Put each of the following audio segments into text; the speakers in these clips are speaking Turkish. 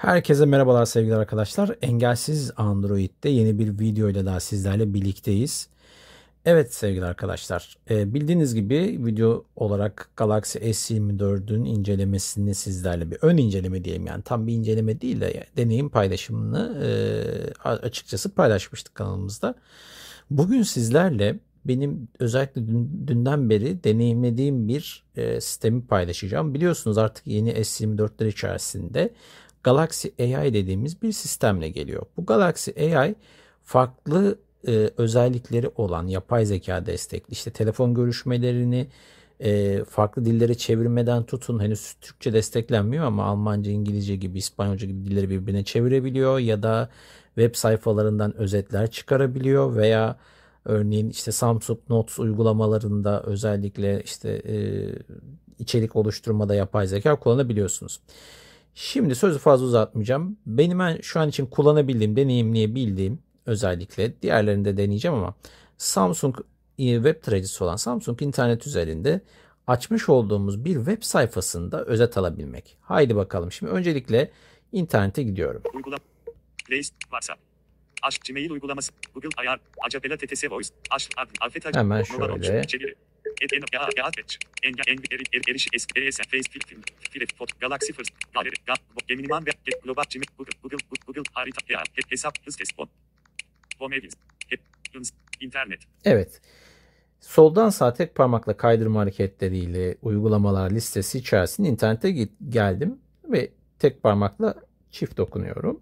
Herkese merhabalar sevgili arkadaşlar. Engelsiz Android'de yeni bir video ile daha sizlerle birlikteyiz. Evet sevgili arkadaşlar e, bildiğiniz gibi video olarak Galaxy S24'ün incelemesini sizlerle bir ön inceleme diyeyim yani tam bir inceleme değil de deneyim paylaşımını e, açıkçası paylaşmıştık kanalımızda. Bugün sizlerle benim özellikle dün, dünden beri deneyimlediğim bir e, sistemi paylaşacağım. Biliyorsunuz artık yeni S24'ler içerisinde Galaxy AI dediğimiz bir sistemle geliyor. Bu Galaxy AI farklı e, özellikleri olan yapay zeka destekli işte telefon görüşmelerini e, farklı dillere çevirmeden tutun henüz Türkçe desteklenmiyor ama Almanca, İngilizce gibi İspanyolca gibi dilleri birbirine çevirebiliyor ya da web sayfalarından özetler çıkarabiliyor veya örneğin işte Samsung Notes uygulamalarında özellikle işte e, içerik oluşturmada yapay zeka kullanabiliyorsunuz. Şimdi sözü fazla uzatmayacağım. Benim ben şu an için kullanabildiğim, deneyimleyebildiğim özellikle diğerlerinde deneyeceğim ama Samsung e, web tarayıcısı olan Samsung internet üzerinde açmış olduğumuz bir web sayfasında özet alabilmek. Haydi bakalım. Şimdi öncelikle internete gidiyorum. WhatsApp. Aşk Gmail uygulaması. Google Ayar. Acapela TTS Voice. Aşk. Alfet Hemen şöyle. Galaxy First Galeri Ga Geminiman ve Global Gmail Google Google harita hesap hız internet. Evet. Soldan sağ tek parmakla kaydırma hareketleriyle uygulamalar listesi içerisinde internete geldim ve tek parmakla çift dokunuyorum.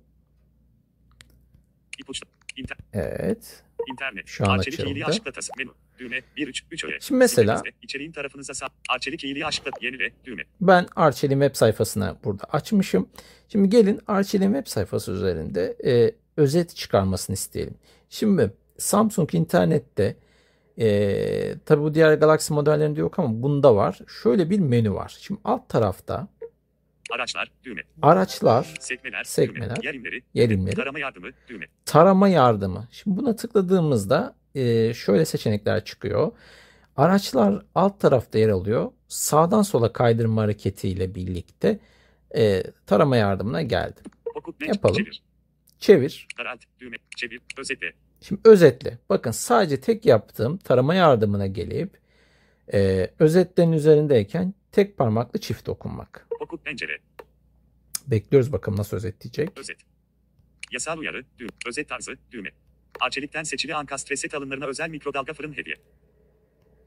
İpuçlu. İnter evet. İnternet. Şu an Arçelik açıldı. aşkla tasım. Menü. Düğme 1 3 3 öyle. Şimdi mesela- Sitemizde içeriğin tarafınıza sağ. Arçelik iyiliği aşkla yenile düğme. Ben Arçelik'in web sayfasına burada açmışım. Şimdi gelin Arçelik'in web sayfası üzerinde e, özet çıkarmasını isteyelim. Şimdi Samsung internette e, tabi bu diğer Galaxy modellerinde yok ama bunda var. Şöyle bir menü var. Şimdi alt tarafta Araçlar düğme. araçlar, Sekmeler, Sekmeler, düğme. Yer imleri, yer imleri, tarama yardımı düğme. tarama yardımı. Şimdi buna tıkladığımızda e, şöyle seçenekler çıkıyor. Araçlar alt tarafta yer alıyor. Sağdan sola kaydırma hareketiyle birlikte e, tarama yardımına geldim. Oku, net, Yapalım. Çevir. Çevir. Daralt, düğme, çevir, özetle. Şimdi özetle. Bakın sadece tek yaptığım tarama yardımına gelip e, özetlerin üzerindeyken tek parmakla çift dokunmak. Oku, pencere, Bekliyoruz bakalım nasıl özetleyecek. özet. Yasal uyarı, düğme, özet tarzı, düğme. Arçelik'ten seçili ankastre set alımlarına özel mikrodalga fırın hediye.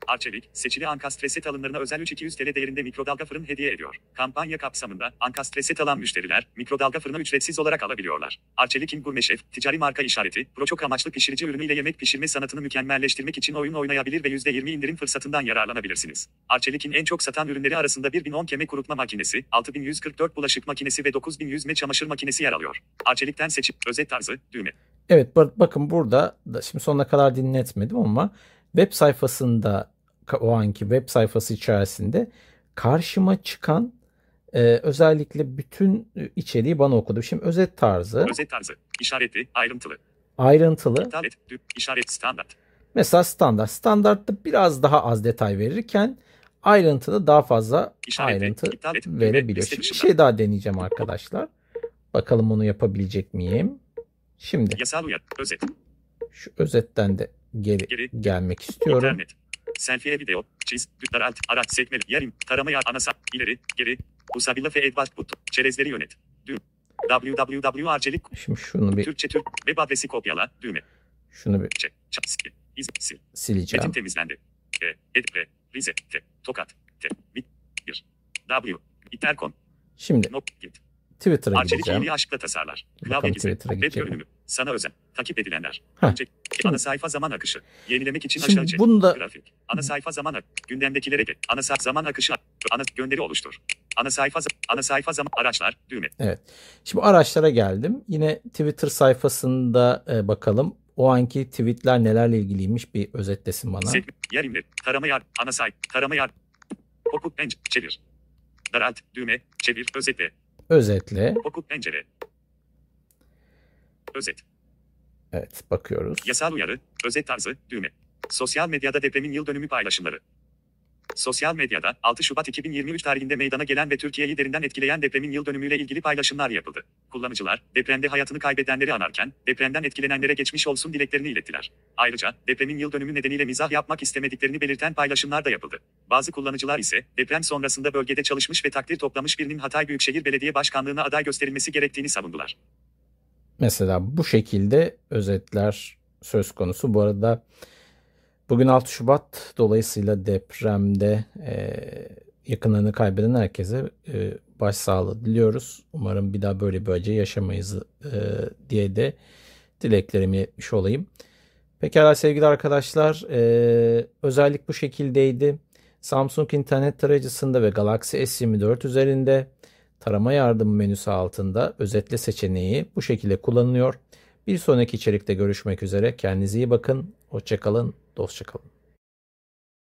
Arçelik, seçili ankastre set alımlarına özel 3200 TL değerinde mikrodalga fırın hediye ediyor. Kampanya kapsamında ankastre set alan müşteriler mikrodalga fırını ücretsiz olarak alabiliyorlar. Arçelik'in Gurme Şef, ticari marka işareti, pro çok amaçlı pişirici ürünüyle yemek pişirme sanatını mükemmelleştirmek için oyun oynayabilir ve %20 indirim fırsatından yararlanabilirsiniz. Arçelik'in en çok satan ürünleri arasında 1010 keme kurutma makinesi, 6144 bulaşık makinesi ve 9100 me çamaşır makinesi yer alıyor. Arçelik'ten seçip özet tarzı, düğme. Evet bak- bakın burada da şimdi sonuna kadar dinletmedim ama web sayfasında o anki web sayfası içerisinde karşıma çıkan e, özellikle bütün e, içeriği bana okudu. Şimdi özet tarzı, Özet tarzı, işaretli, ayrıntılı, ayrıntılı. iptal et, işaret standart. Mesela standart. Standartta biraz daha az detay verirken ayrıntılı daha fazla İşaretli, ayrıntı et, verebiliyor. Şimdi bir şey daha deneyeceğim arkadaşlar. Bakalım onu yapabilecek miyim? Şimdi Yasal uyarı, özet, şu özetten de geri Geri. gelmek istiyorum. internet. Selfie video, çiz, dütler alt, araç, sekmeli, yerim, tarama yer, anasa, ileri, geri, usabila ve advanced buton, çerezleri yönet, düğüm. www arçelik, Şimdi şunu bir Türkçe Türk, web adresi kopyala, düğme, şunu bir çek, çap, sil, iz, sil, sileceğim. metin temizlendi. E, editle, Rize, T, Tokat, T, bit, 1, W, intercom, Şimdi nok, git. Twitter'a Arçelik gideceğim. iyiliği aşkla tasarlar. Klavye gizli. Web görünümü. Sana özel. Takip edilenler. Önce ana sayfa zaman akışı. Yenilemek için Şimdi aşağı çek. bunu da- Grafik. Ana sayfa zaman akışı. Gündemdekilere gel. Ana sayfa zaman akışı. Ana gönderi oluştur. Ana sayfa ana sayfa zaman araçlar düğme. Evet. Şimdi araçlara geldim. Yine Twitter sayfasında e, bakalım. O anki tweetler nelerle ilgiliymiş bir özetlesin bana. Sekme. Yer imleri. Tarama yar. Ana sayfa. Tarama yar. Pop-up penc. Çevir. Daralt. Düğme. Çevir. Özetle. Özetle. Pop-up pencere. Özet. Evet bakıyoruz. Yasal uyarı. Özet tarzı. Düğme. Sosyal medyada depremin yıl dönümü paylaşımları. Sosyal medyada 6 Şubat 2023 tarihinde meydana gelen ve Türkiye'yi derinden etkileyen depremin yıl dönümüyle ilgili paylaşımlar yapıldı. Kullanıcılar depremde hayatını kaybedenleri anarken depremden etkilenenlere geçmiş olsun dileklerini ilettiler. Ayrıca depremin yıl dönümü nedeniyle mizah yapmak istemediklerini belirten paylaşımlar da yapıldı. Bazı kullanıcılar ise deprem sonrasında bölgede çalışmış ve takdir toplamış birinin Hatay Büyükşehir Belediye Başkanlığı'na aday gösterilmesi gerektiğini savundular. Mesela bu şekilde özetler söz konusu. Bu arada bugün 6 Şubat dolayısıyla depremde e, yakınlarını kaybeden herkese e, başsağlığı diliyoruz. Umarım bir daha böyle bir acı yaşamayız e, diye de dileklerimi etmiş olayım. Pekala sevgili arkadaşlar e, özellik bu şekildeydi. Samsung internet tarayıcısında ve Galaxy S24 üzerinde tarama yardımı menüsü altında özetle seçeneği bu şekilde kullanılıyor. Bir sonraki içerikte görüşmek üzere. Kendinize iyi bakın. Hoşçakalın. Dostçakalın.